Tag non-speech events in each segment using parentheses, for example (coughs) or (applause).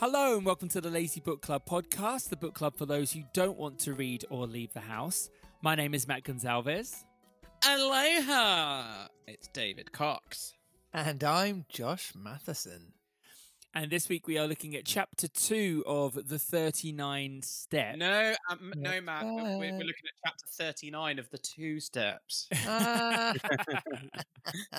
Hello and welcome to the Lazy Book Club podcast, the book club for those who don't want to read or leave the house. My name is Matt Gonzalez. Aloha! It's David Cox. And I'm Josh Matheson. And this week we are looking at chapter two of the 39 Steps. No, um, no, Matt. We're, we're looking at chapter 39 of the Two Steps. Ah.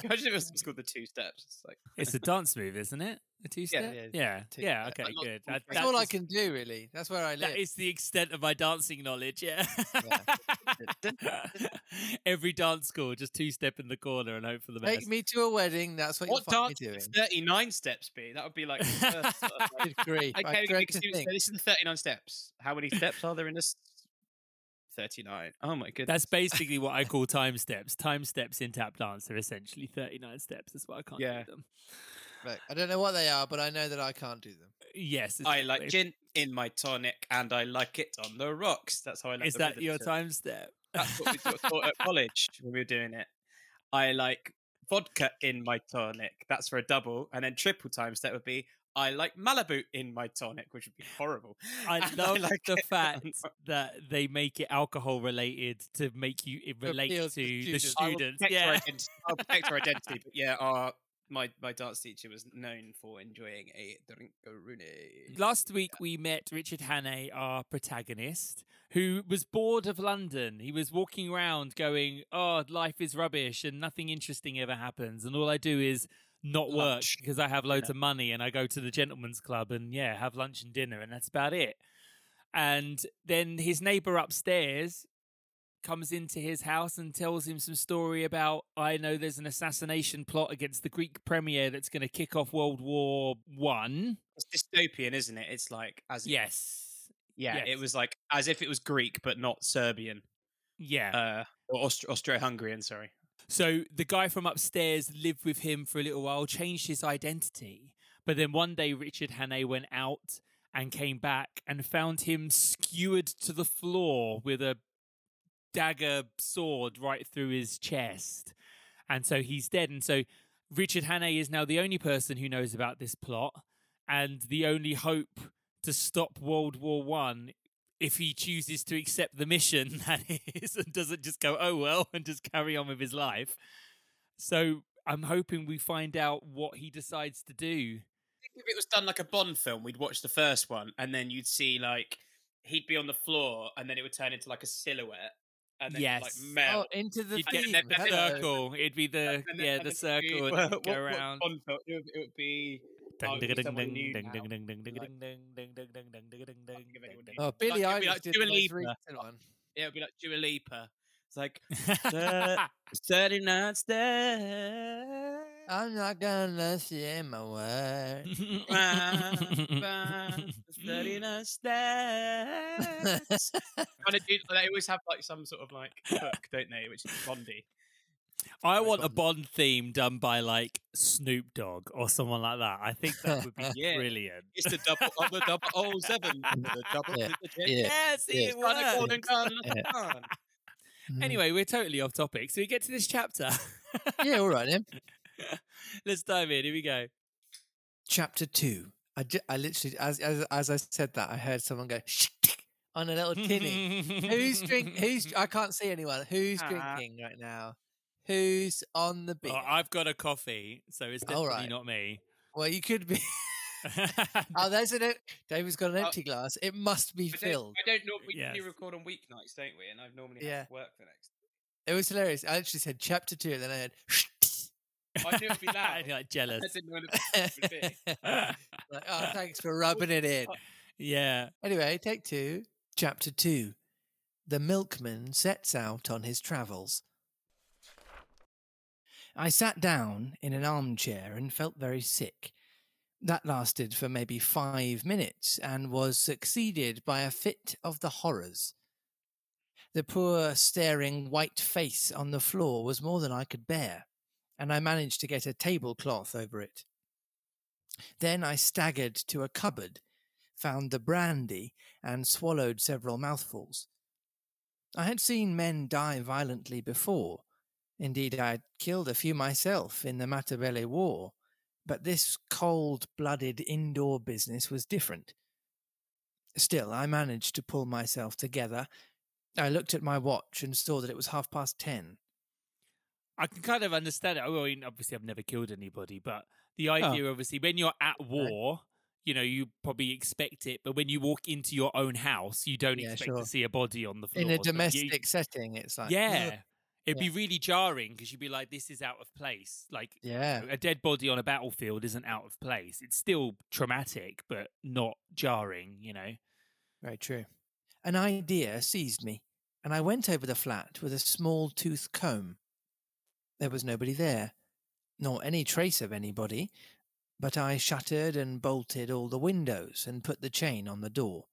Imagine if it was called the Two Steps. It's like, It's a dance move, isn't it? A two step? yeah, yeah. two- Yeah, yeah, okay, but not good. That- frame. That's all I can do, really. That's where I live. That is the extent of my dancing knowledge, yeah. Yeah. (laughs) Every dance school, just two step in the corner and hope for the best. Take me to a wedding. That's what, what you'll find dance me doing. 39 steps be? That would be like. the first (laughs) sort of like- Good grief. I okay, dread okay, to so this is the 39 steps. How many steps are there in this? 39. Oh my goodness. That's basically what I call (laughs) time steps. Time steps in tap dance are essentially 39 steps. That's why I can't Yeah. do them. Right. I don't know what they are, but I know that I can't do them. Yes. I like gin in my tonic and I like it on the rocks. That's how I like Is the that your time step? That's what we (laughs) sort thought at college when we were doing it. I like vodka in my tonic. That's for a double. And then triple time step would be I like Malibu in my tonic, which would be horrible. I (laughs) And love like the fact that they make it alcohol related to make you it relate appeal to to the the students. I will students. protect our Yeah. (laughs) I'll protect our identity. But yeah, our my, my dance teacher was known for enjoying a drinkaroonie. Last week we met Richard Hannay, our protagonist, who was bored of London. He was walking around going, "Oh, life is rubbish and nothing interesting ever happens, and all I do is not work Lunch. because I have loads of money and I go to the gentleman's club and yeah, have lunch and dinner and that's about it." And then his neighbor upstairs comes into his house and tells him some story about I know there's an assassination plot against the Greek premier that's going to kick off World War 1. It's dystopian, isn't it? It's like as if- Yes. yeah, yes. it was like as if it was Greek but not Serbian Yeah. uh, or Aust- Austro-Hungarian. Sorry. so the guy from upstairs lived with him for a little while, changed his identity. But then one day Richard Hannay went out and came back and found him skewered to the floor with a dagger sword right through his chest. And so he's dead. And so Richard Hannay is now the only person who knows about this plot and the only hope to stop World War One if he chooses to accept the mission (laughs) that is and doesn't just go, oh well, and just carry on with his life. So I'm hoping we find out what he decides to do. if it was done like a Bond film, we'd watch the first one, and then you'd see like he'd be on the floor, and then it would turn into like a silhouette, and then yes. like melt. Oh, into the, the circle. It'd be the then, yeah, the circle be, well, go around. What, what it, would, it would be. Oh, Billy Eilish did the most recent. Yeah, it'd be like Dua Lipa it's like ding. (laughs) thirty nine steps. I'm not gonna say my word. Thirty nine steps. kind of do. They always have like some sort of like hook, don't they? Which is Bondy. I want a Bond theme done by like Snoop Dogg or someone like that. I think that would be Yeah. brilliant. It's the double, oh, the double oh seven, the double, Yeah. the, the, Yeah. Yeah, see, Yeah. it Gun, golden Yeah. gun. Mm. Anyway, we're totally off topic. So we get to this chapter. (laughs) yeah, all right then. (laughs) Let's dive in. Here we go. Chapter two. I, ju- I literally, as, as as I said that, I heard someone go on a little tinny. who's drink? (laughs) Who's? I can't see anyone. Who's Ah. drinking right now? Who's on the beer? Oh, I've got a coffee, so it's definitely right. not me. well, you could be. Oh, there's an. David's got an (laughs) Oh. empty glass. It must be I don't, filled. I don't know. We Yes. usually record on weeknights, don't we? And I've normally Yeah. have work the next. It was hilarious. I actually said chapter two, and then I had. I knew it'd be (laughs) loud. I'm like (laughs) jealous. I didn't know what it would be. like, oh, thanks for rubbing it in. yeah. Anyway, take two. Chapter two. The milkman sets out on his travels. I sat down in an armchair and felt very sick. That lasted for maybe five minutes and was succeeded by a fit of the horrors. The poor, staring white face on the floor was more than I could bear, and I managed to get a tablecloth over it. Then I staggered to a cupboard, found the brandy, and swallowed several mouthfuls. I had seen men die violently before. Indeed, I had killed a few myself in the Matabele War, But this cold blooded indoor business was different. Still, I managed to pull myself together. I looked at my watch and saw that it was half past ten. I can kind of understand it. Oh, I mean, obviously, I've never killed anybody, but the Oh. idea, obviously, when you're at war, you know, you probably expect it. But when you walk into your own house, you don't Yeah, expect sure. to see a body on the floor. In a So you- domestic setting, it's like, yeah. It'd Yeah. be really jarring because you'd be like, this is out of place. Like, Yeah. a dead body on a battlefield isn't out of place. It's still traumatic, but not jarring, you know? Very true. An idea seized me, and I went over the flat with a small tooth comb. There was nobody there, nor any trace of anybody, but I shuttered and bolted all the windows and put the chain on the door.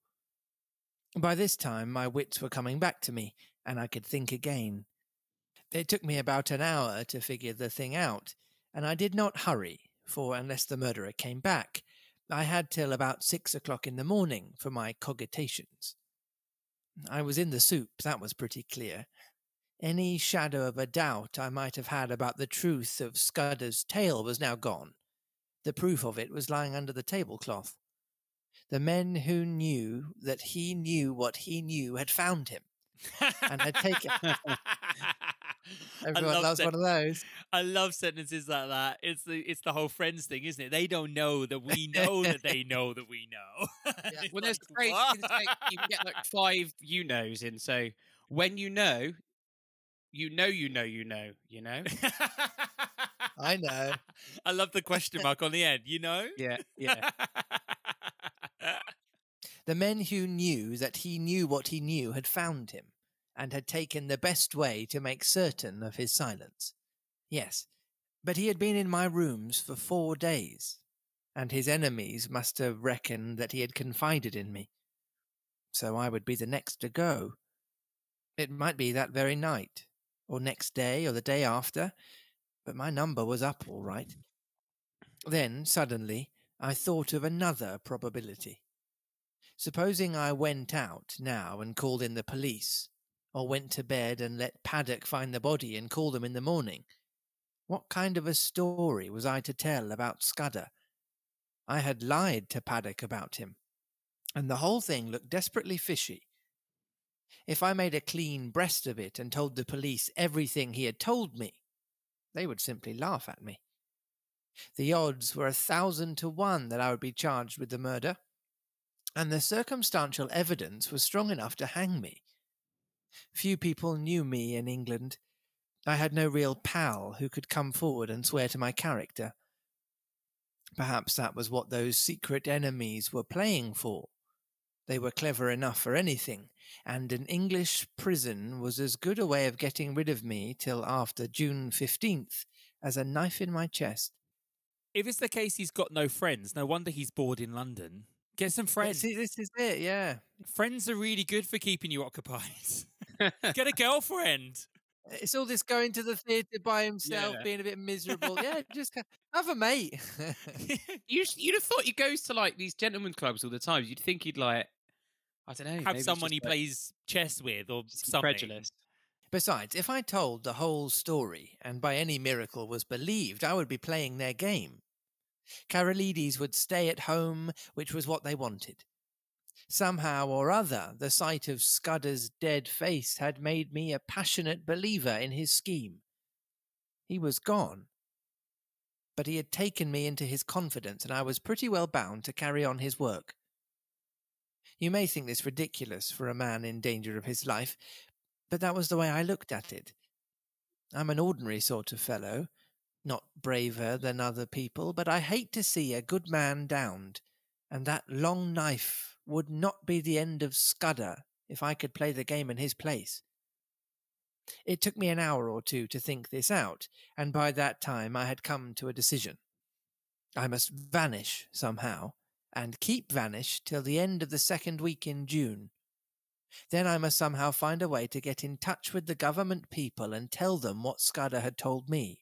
By this time, my wits were coming back to me, and I could think again. It took me about an hour to figure the thing out, and I did not hurry, for unless the murderer came back, I had till about six o'clock in the morning for my cogitations. I was in the soup, that was pretty clear. Any shadow of a doubt I might have had about the truth of Scudder's tale was now gone. The proof of it was lying under the tablecloth. The men who knew that he knew what he knew had found him. And I take it- (laughs) Everyone love loves sen- one of those. I love sentences like that. It's the it's the whole friends thing, isn't it? They don't know that we know that they know that we know. (laughs) It's Well, there's like, great. what? like you can get like five you knows in. So when you know, you know, you know, you know, you know. (laughs) I know. I love the question mark on the end. You know? Yeah, yeah. The men who knew that he knew what he knew had found him, and had taken the best way to make certain of his silence. Yes, but he had been in my rooms for four days, and his enemies must have reckoned that he had confided in me. So I would be the next to go. It might be that very night, or next day, or the day after, but my number was up all right. Then, suddenly, I thought of another probability. Supposing I went out now and called in the police, or went to bed and let Paddock find the body and call them in the morning. What kind of a story was I to tell about Scudder? I had lied to Paddock about him, and the whole thing looked desperately fishy. If I made a clean breast of it and told the police everything he had told me, they would simply laugh at me. The odds were a thousand to one that I would be charged with the murder, and the circumstantial evidence was strong enough to hang me. Few people knew me in England. I had no real pal who could come forward and swear to my character. Perhaps that was what those secret enemies were playing for. They were clever enough for anything, and an English prison was as good a way of getting rid of me till after June 15th as a knife in my chest. If it's the case he's got no friends, no wonder he's bored in London. Get some friends. See, this is it, yeah. Friends are really good for keeping you occupied. (laughs) Get a (laughs) girlfriend. It's all this going to the theatre by himself, Yeah. being a bit miserable. (laughs) yeah, just have a mate. You you'd have thought he goes to like these gentlemen clubs all the time. You'd think he'd like, I don't know, Have he's someone he like, plays chess with or something. incredulous. Besides, if I told the whole story and by any miracle was believed, I would be playing their game. Karolides would stay at home, which was what they wanted. Somehow or other, the sight of Scudder's dead face had made me a passionate believer in his scheme. He was gone. But he had taken me into his confidence, and I was pretty well bound to carry on his work. You may think this ridiculous for a man in danger of his life, but that was the way I looked at it. I'm an ordinary sort of fellow, not braver than other people, but I hate to see a good man downed, and that long knife would not be the end of Scudder if I could play the game in his place. It took me an hour or two to think this out, and by that time I had come to a decision. I must vanish somehow, and keep vanished till the end of the second week in June. Then I must somehow find a way to get in touch with the government people and tell them what Scudder had told me.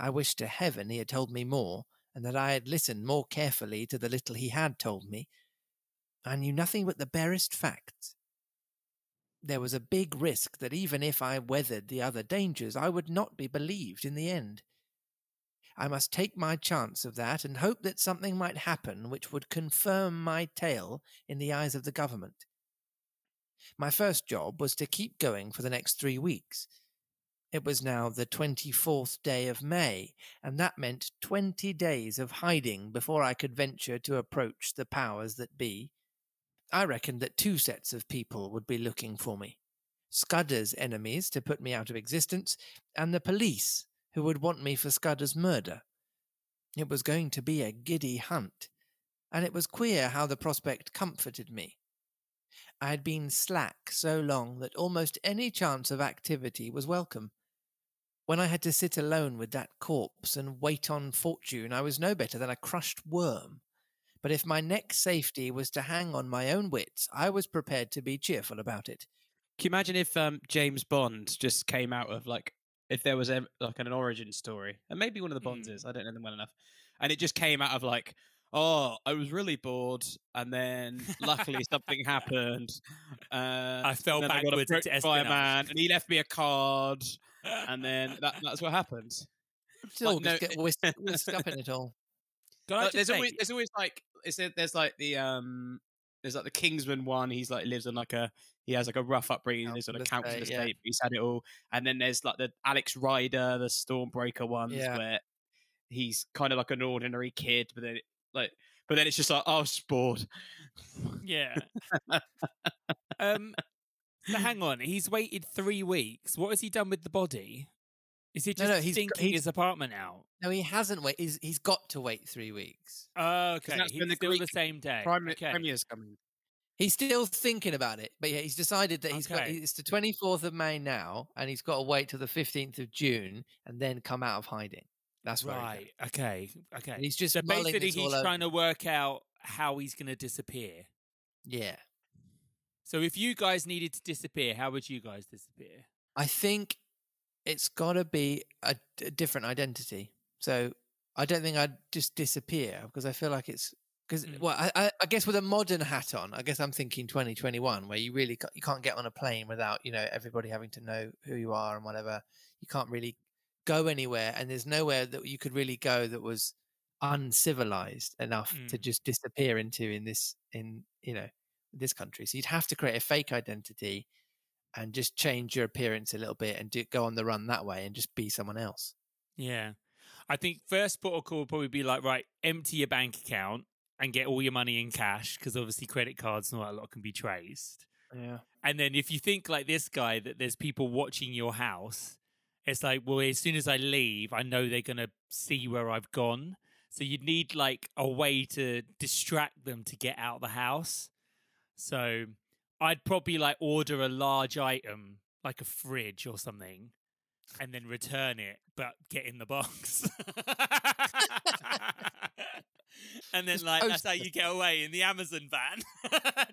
I wish to heaven he had told me more, and that I had listened more carefully to the little he had told me. I knew nothing but the barest facts. There was a big risk that even if I weathered the other dangers, I would not be believed in the end. I must take my chance of that and hope that something might happen which would confirm my tale in the eyes of the government. My first job was to keep going for the next three weeks. It was now the 24th day of May, and that meant 20 days of hiding before I could venture to approach the powers that be. I reckoned that two sets of people would be looking for me Scudder's enemies to put me out of existence, and the police who would want me for Scudder's murder. It was going to be a giddy hunt, and it was queer how the prospect comforted me. I had been slack so long that almost any chance of activity was welcome. When I had to sit alone with that corpse and wait on fortune, I was no better than a crushed worm. But if my next safety was to hang on my own wits, I was prepared to be cheerful about it. Can you imagine if um, James Bond just came out of like if there was a, like an origin story, and maybe one of the Bonds Mm. is, I don't know them well enough, and it just came out of like, oh, I was really bored, and then luckily (laughs) something happened. Uh, I fell and then I got backwards into by a espionage. man, and he left me a card, and then that, that's what happened. It's (laughs) all no, just get whisked, whisked up in it all. (laughs) Can I But just there's say- always there's always like is there, there's like the um there's like the Kingsman one. He's like lives on like a he has like a rough upbringing. He lives on a Council estate, yeah. but He's had it all. And then there's like the Alex Rider, the Stormbreaker ones Yeah. where he's kind of like an ordinary kid, but then it, like but then it's just like oh sport. Yeah. um. So hang on. He's waited three weeks. What has he done with the body? Is he just no, he's- thinking he's- his apartment out? No, he hasn't wait. He's, he's got to wait three weeks. Oh, okay. that's He's the still the same day. Prime okay. Premier's coming. He's still thinking about it, but yeah, he's decided that he's got. It's the twenty fourth of May now, and he's got to wait till the fifteenth of June and then come out of hiding. That's Right. Okay. Okay. And he's just so basically, he's over. trying to work out how he's going to disappear. Yeah, So if you guys needed to disappear, how would you guys disappear? I think it's got to be a, a different identity. So I don't think I'd just disappear because I feel like it's because Mm. well, I, I, guess with a modern hat on, I guess I'm thinking 2021, where you really you can't get on a plane without you know everybody having to know who you are and whatever. You can't really go anywhere, and there's nowhere that you could really go that was uncivilized enough to Mm. just disappear into in this in you know this country. So you'd have to create a fake identity and just change your appearance a little bit and do, go on the run that way and just be someone else. Yeah. I think first protocol would probably be like, right, empty your bank account and get all your money in cash because obviously credit cards and all that lot can be traced. Yeah. And then if you think like this guy that there's people watching your house, it's like, well, as soon as I leave, I know they're gonna see where I've gone. So you'd need like a way to distract them to get out the house. So I'd probably like order a large item, like a fridge or something, and then return it, but get in the box. (laughs) and then like that's how you get away in the Amazon van. (laughs)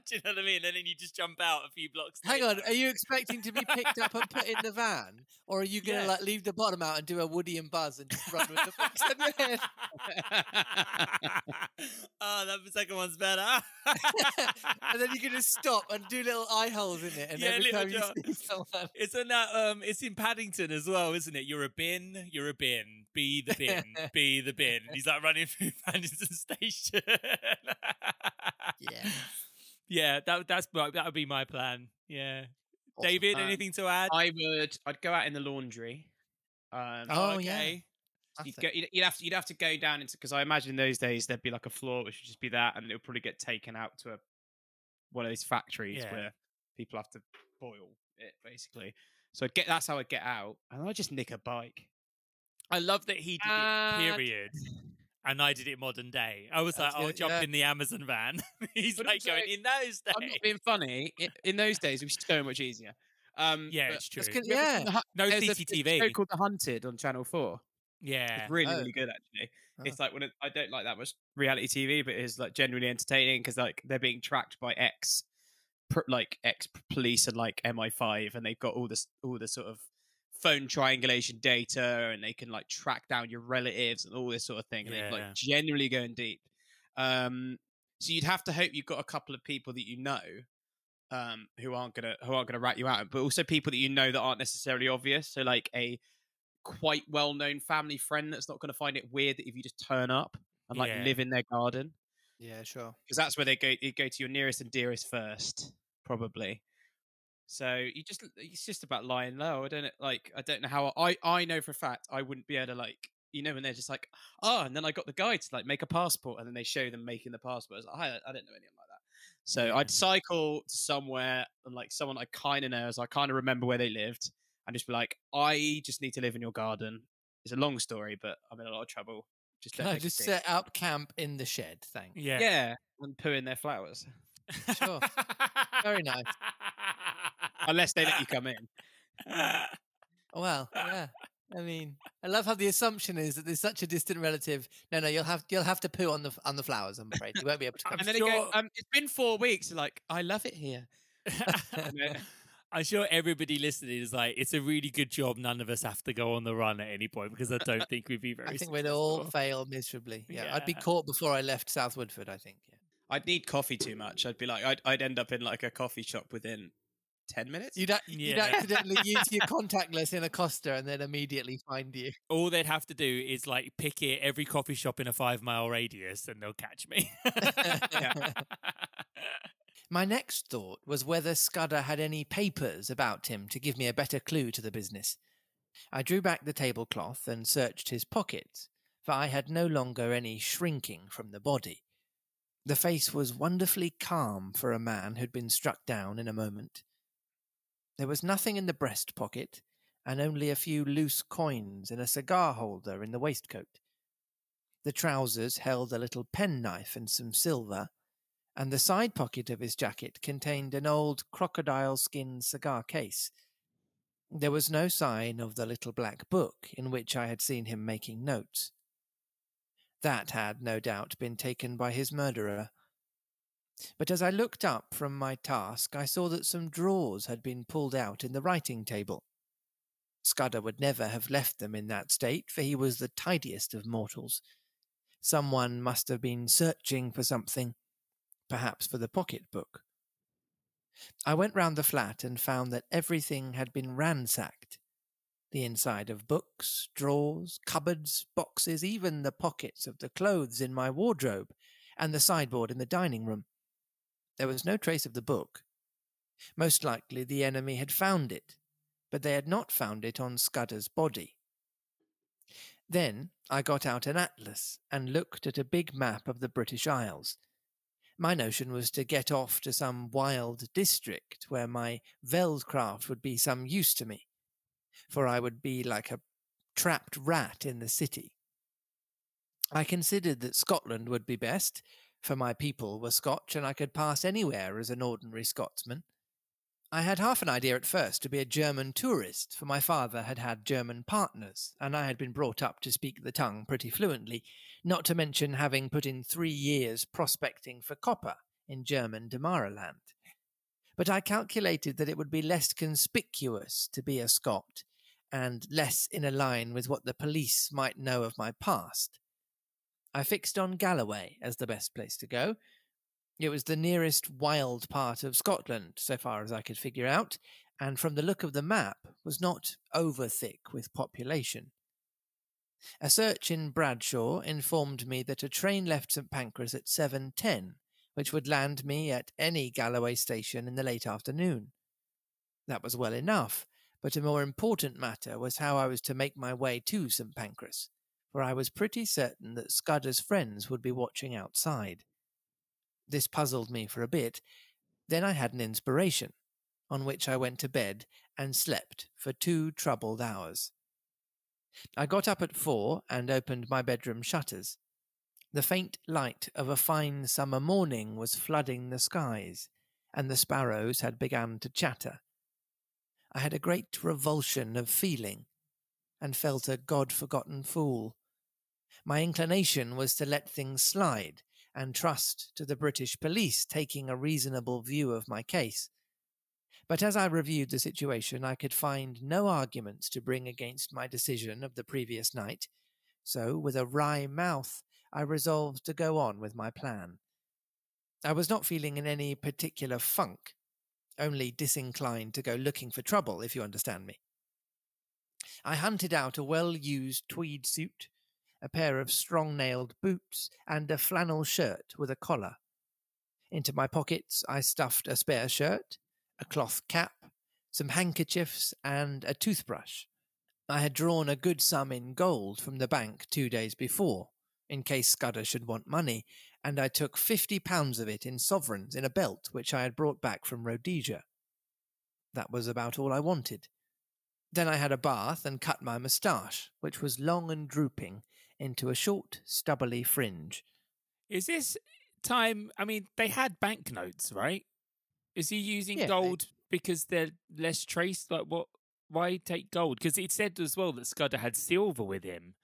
Do you know what I mean? And then you just jump out a few blocks. Hang later. on, are you expecting to be picked up and put in the van, or are you going to Yeah. like leave the bottom out and do a Woody and Buzz and just run with the box on your head? (laughs) oh, that second one's better. (laughs) and then you're going to stop and do little eye holes in it, and Yeah, every time you see someone, It's in that um it's in Paddington as well, isn't it? You're a bin, you're a bin, be the bin, be the bin. And he's like running through Paddington Station. Yeah. (laughs) Yeah, that that's that would be my plan. Yeah. Awesome. David, Um, anything to add? I would I'd go out in the laundry. Um, Oh, yeah. You'd, go, you'd, you'd have to you'd have to go down into because I imagine in those days there'd be like a floor which would just be that, and it would probably get taken out to a one of these factories Yeah. where people have to boil it basically. So I'd get that's how I'd get out, and I'd just nick a bike. I love that he did Uh, it period. And I did it modern day. I was That's like, I'll it, jump yeah. in the Amazon van. (laughs) He's But like also, going in those days. I'm not being funny. In, in those days, it was so much easier. Um, yeah, it's true. That's good, you ever seen yeah. the No there's a- there's a CCTV. show called The Hunted on Channel Four. Yeah. It's really, Oh. really good actually. Oh. It's like when it, I don't like that much reality TV, but it's like genuinely entertaining because like they're being tracked by ex, like ex police and like MI5, and they've got all this, all the sort of phone triangulation data, and they can like track down your relatives and all this sort of thing. And they're Yeah. like genuinely going deep. Um, so you'd have to hope you've got a couple of people that you know. Um, who aren't gonna who aren't gonna rat you out, but also people that you know that aren't necessarily obvious. So like a quite well known family friend that's not going to find it weird that if you just turn up and like Yeah. live in their garden Yeah, sure. because that's where they go. You go to your nearest and dearest first, probably. So you just it's just about lying low. I don't like I don't know how I I know for a fact I wouldn't be able to like you know when they're just like oh and then I got the guy to like make a passport and then they show them making the passport. I, was like, I, I don't know anything like that. So Yeah. I'd cycle to somewhere and like someone I kind of know, so I kind of remember where they lived, and just be like, I just need to live in your garden. It's a long story, but I'm in a lot of trouble. Just Can I just set up camp in the shed? Thanks. Yeah. yeah, and poo in their flowers. Sure. Very nice. (laughs) unless they let you come in. (laughs) Well, yeah. I mean, I love how the assumption is that there's such a distant relative. No, no, you'll have you'll have to poo on the on the flowers. I'm afraid you won't be able to. Come. and then sure- they go, um, "It's been four weeks." Like, "I love it here." (laughs) (laughs) I'm sure everybody listening is like, it's a really good job. None of us have to go on the run at any point because I don't think we'd be very. I think we'd all fail miserably. Yeah, I'd be caught before I left South Woodford. I think. Yeah. I'd need coffee too much. I'd be like, I'd, I'd end up in like a coffee shop within ten minutes. You'd, a- you'd Yeah. accidentally use your (laughs) contactless in a Costa and then immediately find you. All they'd have to do is like pick it every coffee shop in a five mile radius, and they'll catch me. (laughs) (laughs) My next thought was whether Scudder had any papers about him to give me a better clue to the business. I drew back the tablecloth and searched his pockets, for I had no longer any shrinking from the body. The face was wonderfully calm for a man who'd been struck down in a moment. There was nothing in the breast pocket, and only a few loose coins in a cigar holder in the waistcoat. The trousers held a little penknife and some silver, and the side pocket of his jacket contained an old crocodile skin cigar case. There was no sign of the little black book in which I had seen him making notes. That had no doubt been taken by his murderer. But as I looked up from my task, I saw that some drawers had been pulled out in the writing table. Scudder would never have left them in that state, for he was the tidiest of mortals. Someone must have been searching for something perhaps for the pocket-book. I went round the flat and found that everything had been ransacked. The inside of books, drawers, cupboards, boxes, even the pockets of the clothes in my wardrobe, and the sideboard in the dining room. There was no trace of the book. Most likely the enemy had found it, but they had not found it on Scudder's body. Then I got out an atlas and looked at a big map of the British Isles. My notion was to get off to some wild district where my Veldcraft would be some use to me, for I would be like a trapped rat in the city. I considered that Scotland would be best, for my people were Scotch and I could pass anywhere as an ordinary Scotsman. I had half an idea at first to be a German tourist, for my father had had German partners, and I had been brought up to speak the tongue pretty fluently, not to mention having put in three years prospecting for copper in German Damaraland. But I calculated that it would be less conspicuous to be a Scot, and less in a line with what the police might know of my past. I fixed on Galloway as the best place to go. It was the nearest wild part of Scotland, so far as I could figure out, and from the look of the map was not over thick with population. A search in Bradshaw informed me that a train left St Pancras at 7.10, which would land me at any Galloway station in the late afternoon. That was well enough, but a more important matter was how I was to make my way to St Pancras, for I was pretty certain that Scudder's friends would be watching outside. This puzzled me for a bit. Then I had an inspiration, on which I went to bed and slept for two troubled hours. I got up at four and opened my bedroom shutters. The faint light of a fine summer morning was flooding the skies, and the sparrows had begun to chatter. I had a great revulsion of feeling, and felt a God forgotten fool. My inclination was to let things slide and trust to the British police taking a reasonable view of my case. But as I reviewed the situation, I could find no arguments to bring against my decision of the previous night, so with a wry mouth, I resolved to go on with my plan. I was not feeling in any particular funk, only disinclined to go looking for trouble, if you understand me. I hunted out a well used tweed suit, a pair of strong nailed boots, and a flannel shirt with a collar. Into my pockets I stuffed a spare shirt, a cloth cap, some handkerchiefs, and a toothbrush. I had drawn a good sum in gold from the bank two days before, in case Scudder should want money, and I took fifty pounds of it in sovereigns in a belt which I had brought back from Rhodesia. That was about all I wanted. Then I had a bath and cut my moustache, which was long and drooping, into a short, stubbly fringe. Is this time? I mean, they had banknotes, right? Is he using Yeah, gold because they're less traced? Like, what? Why take gold? Because it said as well that Scudder had silver with him,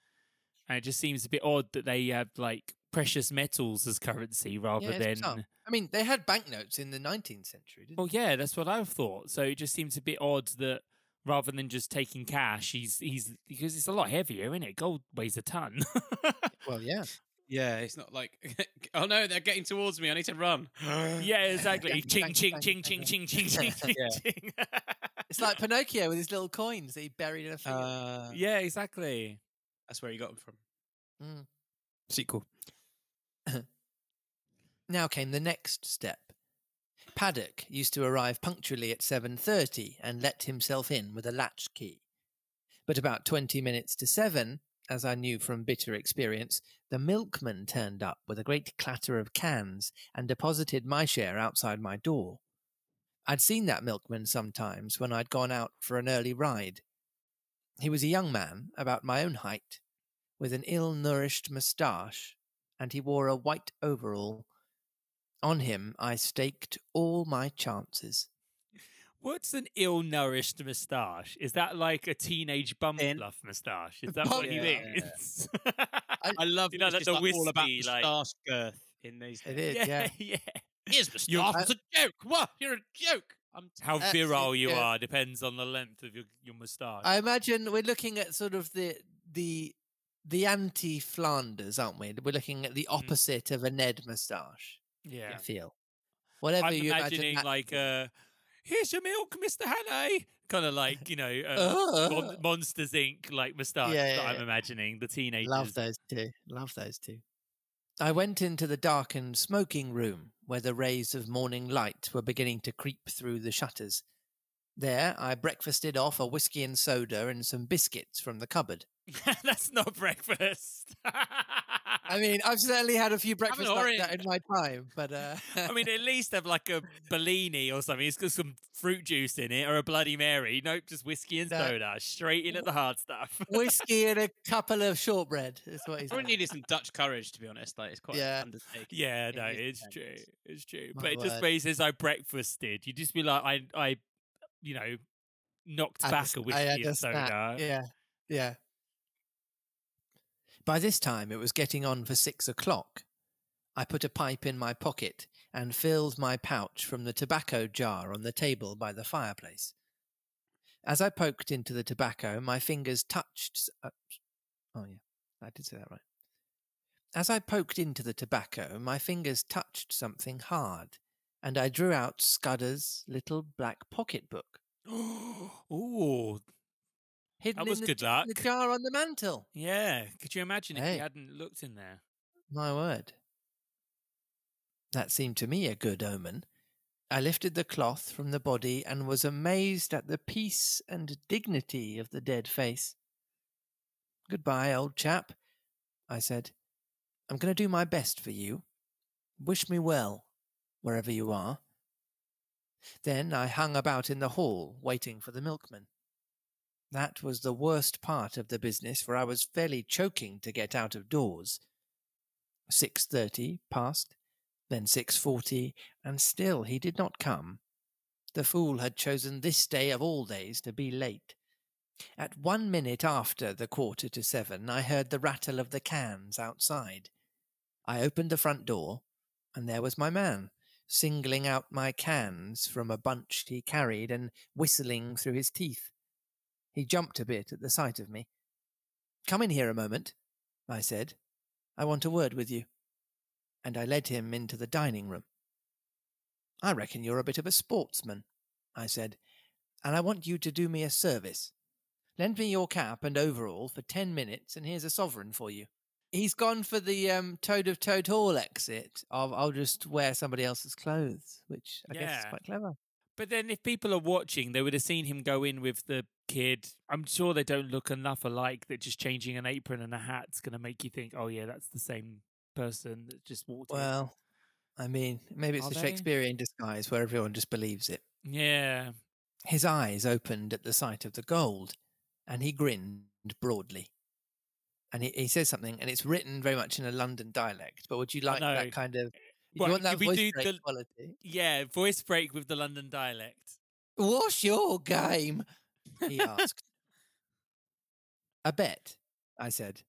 and it just seems a bit odd that they have like precious metals as currency rather Yeah, it's than. bizarre. I mean, they had banknotes in the 19th century, didn't Well, yeah, that's what I've thought. So it just seems a bit odd that rather than just taking cash, he's he's because it's a lot heavier, isn't it? Gold weighs a ton. (laughs) Well, yeah. Yeah, it's not like, (laughs) oh no, they're getting towards me. I need to run. (gasps) yeah, exactly. Bang, ching, ching, ching, ching, (laughs) ching, ching, ching, ching. It's like Pinocchio with his little coins that he buried in a field. Uh, yeah, exactly. that's where he got them from. Mm. Sequel. (coughs) Now came the next step. Paddock used to arrive punctually at 7:30 and let himself in with a latch key. But about 20 minutes to 7, as I knew from bitter experience, the milkman turned up with a great clatter of cans and deposited my share outside my door. I'd seen that milkman sometimes when I'd gone out for an early ride. He was a young man, about my own height, with an ill nourished moustache, and he wore a white overall. On him I staked all my chances. What's an ill-nourished moustache? Is that like a teenage bum Thin. fluff moustache? Is that what he Yeah. means? (laughs) I love You know, it's like the like all about whiskey, like- moustache girth in these. Days. is, yeah. yeah. (laughs) Here's moustache. You're- It's a joke. What? You're a joke. I'm How Uh, virile you yeah. are depends on the length of your, your moustache. I imagine we're looking at sort of the the the anti Flanders, aren't we? We're looking at the opposite of a Ned moustache. Yeah. Feel. Whatever I'm you imagine imagining that like uh here's your milk, Mr. Hannay. Kind of like, you know, uh, Mon- Monsters Inc. like moustache Yeah, that I'm yeah. imagining. The teenagers. Love those two. Love those two. I went into the darkened smoking room where the rays of morning light were beginning to creep through the shutters. There, I breakfasted off a whiskey and soda and some biscuits from the cupboard. (laughs) That's not breakfast. (laughs) I mean, I've certainly had a few breakfasts like that in my time, but uh, I mean, at least have like a Bellini or something. It's got some fruit juice in it, or a Bloody Mary. Nope, just whiskey and No. soda. Straight in at the hard stuff. (laughs) whiskey and a couple of shortbread is what he's Probably had. needed some Dutch courage, to be honest. Like it's quite Yeah. undertaking. yeah, in no, it's defense. true. It's true. My but it just word. when he I breakfasted, you just be like, I, I, you know, knocked I back just- a I whiskey and soda. Yeah, yeah. By this time, it was getting on for six o'clock. I put a pipe in my pocket and filled my pouch from the tobacco jar on the table by the fireplace. As I poked into the tobacco, my fingers touched. Uh, oh, yeah, I did say that right. As I poked into the tobacco, my fingers touched something hard, and I drew out Scudder's little black pocket pocketbook, (gasps) Ooh, hidden was in the, good luck. the jar on the mantel. yeah. Could you imagine if he hadn't looked in there? My word. That seemed to me a good omen. I lifted the cloth from the body and was amazed at the peace and dignity of the dead face. Goodbye, old chap, I said. I'm going to do my best for you. Wish me well, wherever you are. Then I hung about in the hall, waiting for the milkman. That was the worst part of the business, for I was fairly choking to get out of doors. 6.30 passed, then 6.40, and still he did not come. The fool had chosen this day of all days to be late. At one minute after the quarter to seven, I heard the rattle of the cans outside. I opened the front door, and there was my man, singling out my cans from a bunch he carried and whistling through his teeth. He jumped a bit at the sight of me. Come in here a moment, I said. I want a word with you. And I led him into the dining room. I reckon you're a bit of a sportsman, I said, and I want you to do me a service. Lend me your cap and overall for 10 minutes, and here's a sovereign for you. He's gone for the um, Toad of Toad Hall exit of I'll just wear somebody else's clothes, which I guess is quite clever. But then, if people are watching, they would have seen him go in with the kid. I'm sure they don't look enough alike that just changing an apron and a hat's going to make you think, oh, yeah, that's the same person that just walked in. Well, I mean, maybe it's Are a they? Shakespearean disguise where everyone just believes it. Yeah. His eyes opened at the sight of the gold, and he grinned broadly. And he, he says something, and it's written very much in a London dialect. But would you like that kind of? Well, you want that voice do break the- quality? Yeah, voice break with the London dialect. What's your game? He asked. (laughs) a bet, I said.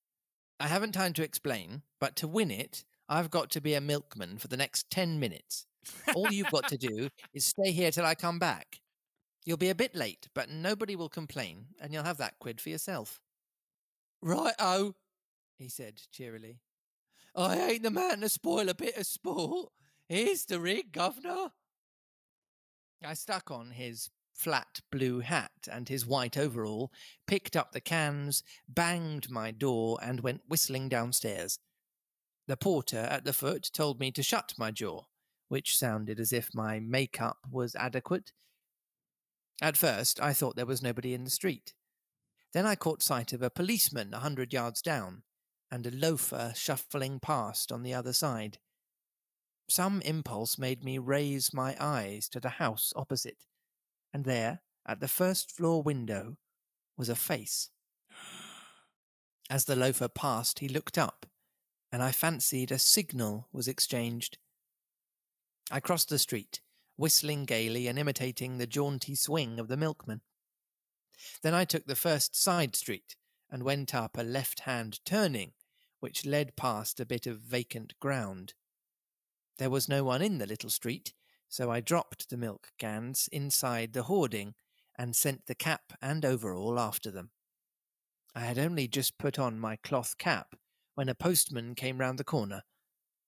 I haven't time to explain, but to win it, I've got to be a milkman for the next 10 minutes. All you've got to do (laughs) is stay here till I come back. You'll be a bit late, but nobody will complain, and you'll have that quid for yourself. Right, oh, he said cheerily. Oh, I ain't the man to spoil a bit of sport. Here's the rig, governor. I stuck on his flat blue hat and his white overall, picked up the cans, banged my door, and went whistling downstairs. The porter at the foot told me to shut my jaw, which sounded as if my make-up was adequate. At first, I thought there was nobody in the street. Then I caught sight of a policeman a hundred yards down, and a loafer shuffling past on the other side. Some impulse made me raise my eyes to the house opposite, and there, at the first floor window, was a face. As the loafer passed, he looked up, and I fancied a signal was exchanged. I crossed the street, whistling gaily and imitating the jaunty swing of the milkman. Then I took the first side street and went up a left hand turning, which led past a bit of vacant ground. There was no one in the little street, so I dropped the milk cans inside the hoarding and sent the cap and overall after them. I had only just put on my cloth cap when a postman came round the corner.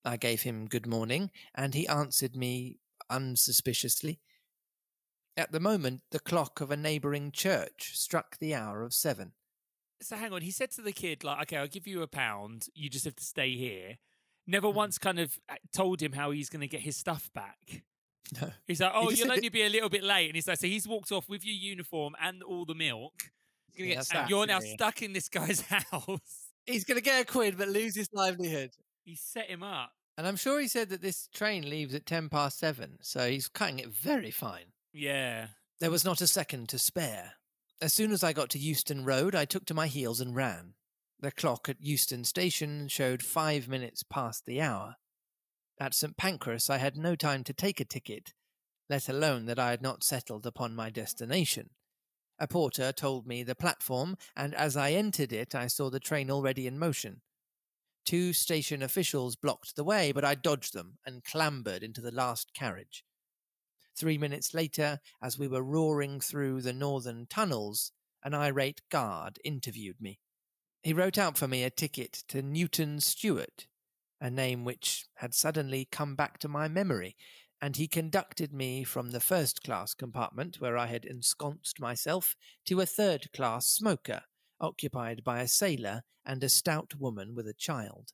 I gave him good morning, and he answered me unsuspiciously. At the moment, the clock of a neighbouring church struck the hour of seven. So hang on, he said to the kid, like, okay, I'll give you a pound. You just have to stay here. Never Mm. once kind of uh, told him how he's going to get his stuff back. No. He's like, (laughs) oh, just you'll only be a little bit late. And he's like, so he's walked off with your uniform and all the milk. He's gonna Yeah, get And you're now stuck in this guy's (laughs) house. He's going to get a quid but lose his livelihood. He set him up. And I'm sure he said that this train leaves at 10 past seven, so he's cutting it very fine. Yeah. There was not a second to spare. As soon as I got to Euston Road, I took to my heels and ran. The clock at Euston Station showed five minutes past the hour. At St Pancras, I had no time to take a ticket, let alone that I had not settled upon my destination. A porter told me the platform, and as I entered it, I saw the train already in motion. Two station officials blocked the way, but I dodged them and clambered into the last carriage. Three minutes later, as we were roaring through the northern tunnels, an irate guard interviewed me. He wrote out for me a ticket to Newton Stewart, a name which had suddenly come back to my memory, and he conducted me from the first class compartment, where I had ensconced myself, to a third class smoker, occupied by a sailor and a stout woman with a child.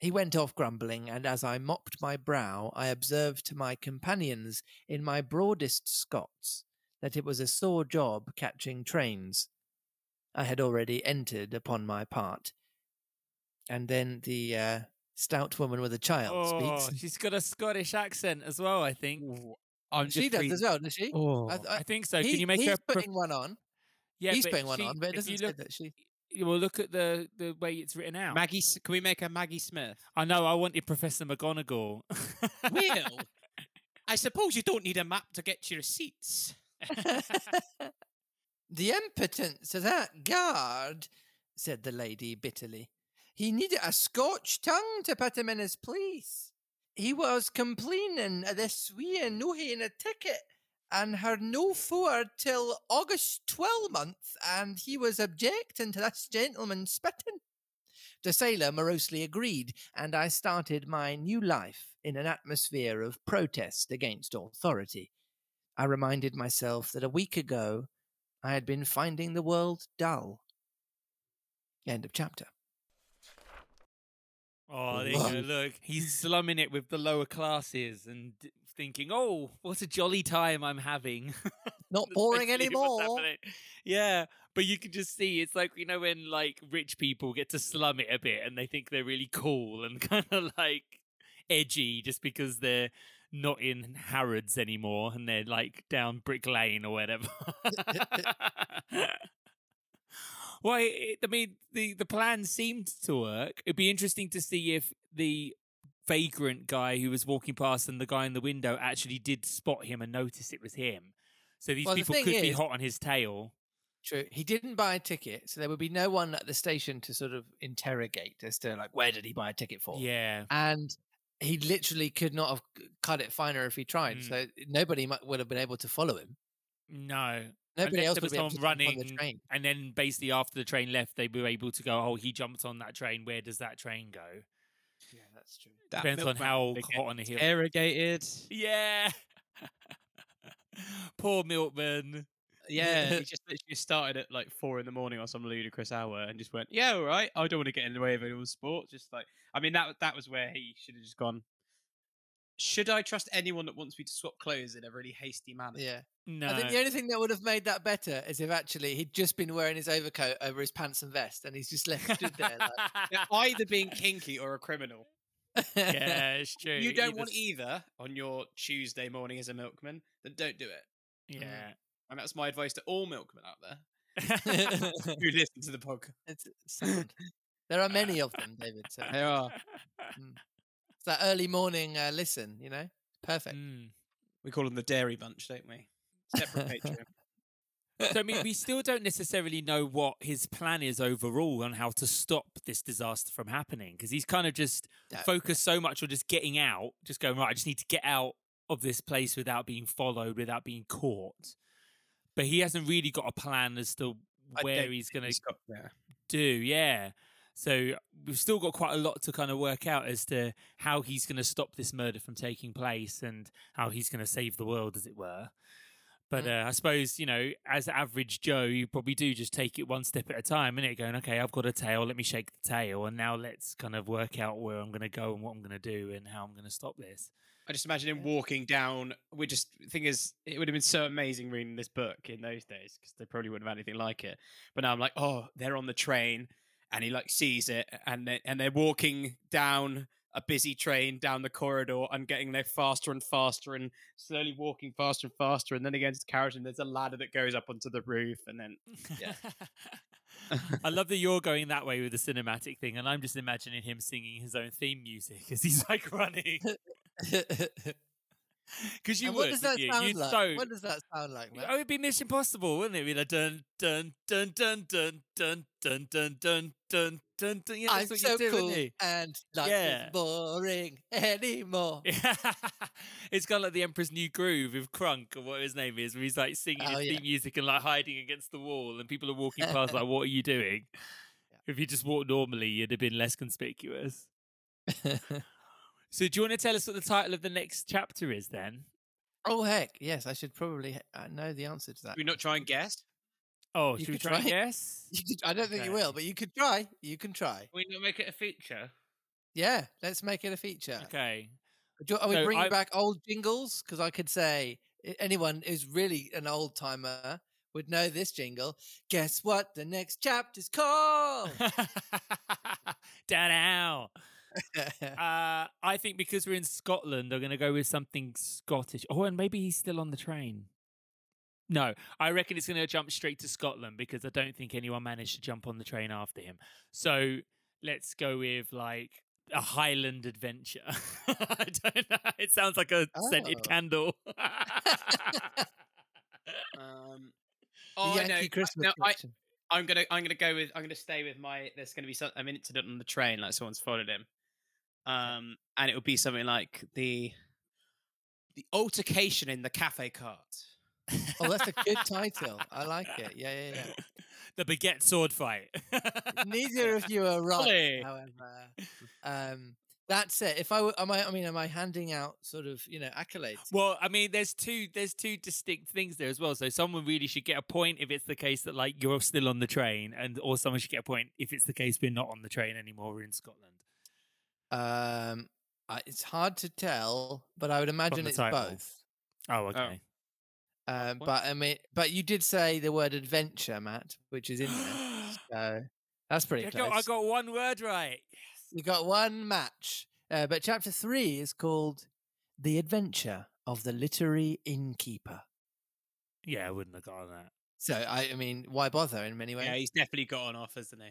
He went off grumbling, and as I mopped my brow, I observed to my companions in my broadest Scots that it was a sore job catching trains. I had already entered upon my part. And then the uh, stout woman with a child Oh, speaks. she's got a Scottish accent as well, I think. Ooh, I'm just She does reading- as well, does she? Oh, I, I, I think so. he- Can you make he's her? pro- putting one on. yeah, he's but putting one she- on, but it doesn't say look, that she. You will look at the the way it's written out. Maggie. Can we make a Maggie Smith? I know. I wanted Professor McGonagall. (laughs) Well, I suppose you don't need a map to get to your seats. (laughs) the impotence of that guard, said the lady bitterly. He needed a Scotch tongue to put him in his place. He was complaining of this wee no having a ticket and her no forward till August twelmonth, and he was objecting to this gentleman spitting. The sailor morosely agreed, and I started my new life in an atmosphere of protest against authority. I reminded myself that a week ago I had been finding the world dull. End of chapter. Oh, there you go. Look, he's slumming it with the lower classes and d- thinking, "Oh, what a jolly time I'm having." (laughs) Not boring anymore. Yeah, but you can just see it's like you know when like rich people get to slum it a bit and they think they're really cool and (laughs) kind of like edgy just because they're not in Harrods anymore and they're like down Brick Lane or whatever. (laughs) well, it, I mean, the the plan seemed to work. It'd be interesting to see if the vagrant guy who was walking past and the guy in the window actually did spot him and notice it was him. So these Well, people thing could be hot on his tail. True. He didn't buy a ticket, so there would be no one at the station to sort of interrogate as to like where did he buy a ticket for. Yeah. And he literally could not have cut it finer if he tried. Mm. So nobody mu- would have been able to follow him. No. Nobody Unless else would was be able to someone jump on the train. and then basically after the train left, they were able to go. Oh, he jumped on that train. Where does that train go? Yeah, that's true. That Depends on how would get hot on the hill. Interrogated. Yeah. (laughs) Poor milkman. Yeah, he (laughs) just literally started at like four in the morning on some ludicrous hour and just went, "Yeah, all right. I don't want to get in the way of anyone's sport." Just like, I mean, that that was where he should have just gone. Should I trust anyone that wants me to swap clothes in a really hasty manner? Yeah. No. I think the only thing that would have made that better is if actually he'd just been wearing his overcoat over his pants and vest and he's just left stood there like, (laughs) either being kinky or a criminal. (laughs) yeah, it's true. You don't want either on your Tuesday morning as a milkman, then don't do it. Yeah. And that's my advice to all milkmen out there (laughs) who listen to the podcast. (laughs) There are many of them, David. So There are. it's that early morning uh, listen, you know? Perfect. Mm. We call them the dairy bunch, don't we? Separate Patreon. So I mean, we still don't necessarily know what his plan is overall on how to stop this disaster from happening because he's kind of just focused so much on just getting out, just going right. I just need to get out of this place without being followed, without being caught. But he hasn't really got a plan as to where he's going to he's got there. do. Yeah. So we've still got quite a lot to kind of work out as to how he's going to stop this murder from taking place and how he's going to save the world, as it were. But uh, I suppose you know, as average Joe, you probably do just take it one step at a time, innit? Going, okay, I've got a tail. Let me shake the tail, and now let's kind of work out where I'm going to go and what I'm going to do and how I'm going to stop this. I just imagine him walking down. We just thing is, it would have been so amazing reading this book in those days because they probably wouldn't have had anything like it. But now I'm like, oh, they're on the train, and he like sees it, and they, and they're walking down a busy train down the corridor and getting there faster and faster and slowly walking faster and faster, and then against the carriage, and there's a ladder that goes up onto the roof, and then Yeah. (laughs) I love that you're going that way with the cinematic thing, and I'm just imagining him singing his own theme music as he's like running. (laughs) Because you and would, what does that you? sound You'd like? so- What does that sound like, man? Oh, it'd be Mission Impossible, wouldn't it? It'd be like dun dun dun dun dun dun dun dun dun dun dun dun. Yeah, I'm that's what so you do, cool you? and life Yeah. is boring anymore. it's kind of like the Emperor's New Groove with Kronk or what his name is, where he's like singing Oh, his yeah. theme music and like hiding against the wall, and people are walking past like, "What are you doing?" If you just walked normally, you'd have been less conspicuous. So, do you want to tell us what the title of the next chapter is then? oh heck, yes, I should probably uh, know the answer to that. we not try and guess. Oh, You should we could try and try. guess? (laughs) You could, I don't think you will, but you could try. You can try. We not make it a feature. Yeah, let's make it a feature. Okay. Do, are we So bringing I- back old jingles? Because I could say anyone who's really an old timer would know this jingle. Guess what? The next chapter's called. (laughs) Down now. (laughs) Uh, I think because we're in Scotland, I'm going to go with something Scottish. Oh, and maybe he's still on the train. No, I reckon it's going to jump straight to Scotland because I don't think anyone managed to jump on the train after him. So let's go with like a Highland adventure. (laughs) I don't know. It sounds like a scented Oh. candle. (laughs) Um, oh, I know. Yankee Christmas No, I, I'm gonna I'm gonna go with I'm gonna stay with my there's gonna be some an incident on the train like someone's followed him, um and it would be something like the the altercation in the cafe cart. Oh, that's a good title. I like it. Yeah, yeah, yeah. (laughs) the baguette sword fight. Neither of you are (laughs) right. However, um, That's it. If I were, am I, I mean, am I handing out sort of, you know, accolades? Well, I mean, there's two there's two distinct things there as well. So someone really should get a point if it's the case that like you're still on the train, and or someone should get a point if it's the case we're not on the train anymore. We're in Scotland. Um, I, it's hard to tell, but I would imagine it's title. both. Oh, okay. Um, but I mean, but you did say the word adventure, Matt, which is in there. (gasps) so that's pretty I got, I got one word right. You got one match. Uh, but chapter three is called The Adventure of the Literary Innkeeper. Yeah, I wouldn't have gotten that. So, I, I mean, why bother in many ways? Yeah, he's definitely got on off, hasn't he?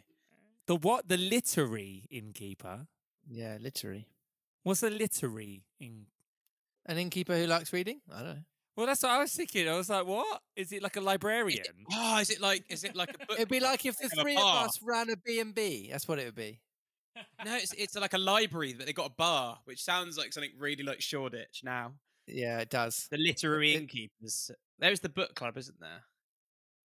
The what? The literary innkeeper. Yeah, literary. What's a literary in? An innkeeper who likes reading? I don't know. Well, that's what I was thinking. I was like, what? Is it like a librarian? Oh, is it like is it like a book? (laughs) It'd be like if the three of bar. us ran a B&B. That's what it would be. No, it's it's like a library, but they got a bar, which sounds like something really like Shoreditch now. Yeah, it does. The literary It- innkeepers. There's the book club, isn't there?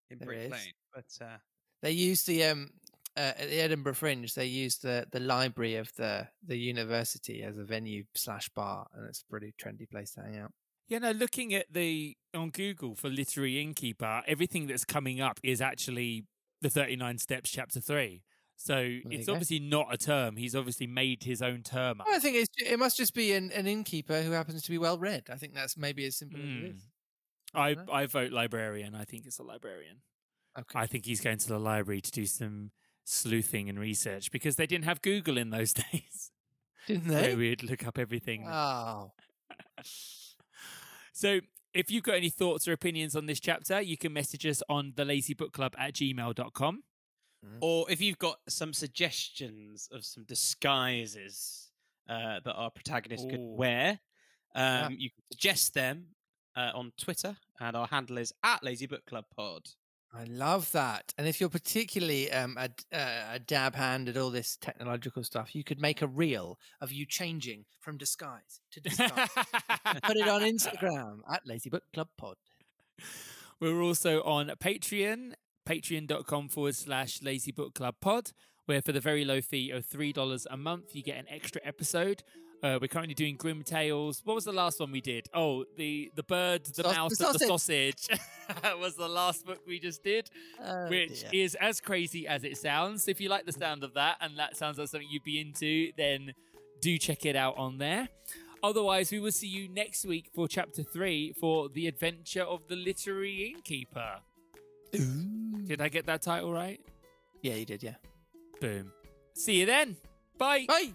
In There Brick is. Lane. But uh, They used the um uh, at the Edinburgh Fringe. They used the the library of the the university as a venue slash bar, and it's a pretty trendy place to hang out. Yeah, no, looking at the on Google for literary innkeeper, everything that's coming up is actually the 39 steps chapter 3. So you it's obviously not a term. He's obviously made his own term up. I think it's, it must just be an, an innkeeper who happens to be well read. I think that's maybe as simple as it is. I, dunno. I vote librarian. I think it's a librarian. Okay. I think he's going to the library to do some sleuthing and research because they didn't have Google in those (laughs) days. Didn't Where they? we'd look up everything. Oh, (laughs) So if you've got any thoughts or opinions on this chapter, you can message us on the lazy book club at gmail.com. or if you've got some suggestions of some disguises uh, that our protagonist could wear, um, Yeah. you can suggest them uh, on Twitter, and our handle is at Lazy Book Club Pod. I love that. And if you're particularly um, a, uh, a dab hand at all this technological stuff, you could make a reel of you changing from disguise to disguise. Put it on (laughs) Instagram at Lazy Book Club Pod. We're also on Patreon, patreon.com forward slash lazy book club pod, where for the very low fee of $3 a month, you get an extra episode. Uh, we're currently doing Grimm Tales. What was the last one we did? Oh, the the bird, the mouse, the and the sausage. That (laughs) was the last book we just did, Oh, which dear. is as crazy as it sounds. If you like the sound of that and that sounds like something you'd be into, then do check it out on there. Otherwise, we will see you next week for chapter three for the adventure of the literary innkeeper. Ooh. Did I get that title right? Yeah, you did, yeah. Boom. See you then. Bye. Bye.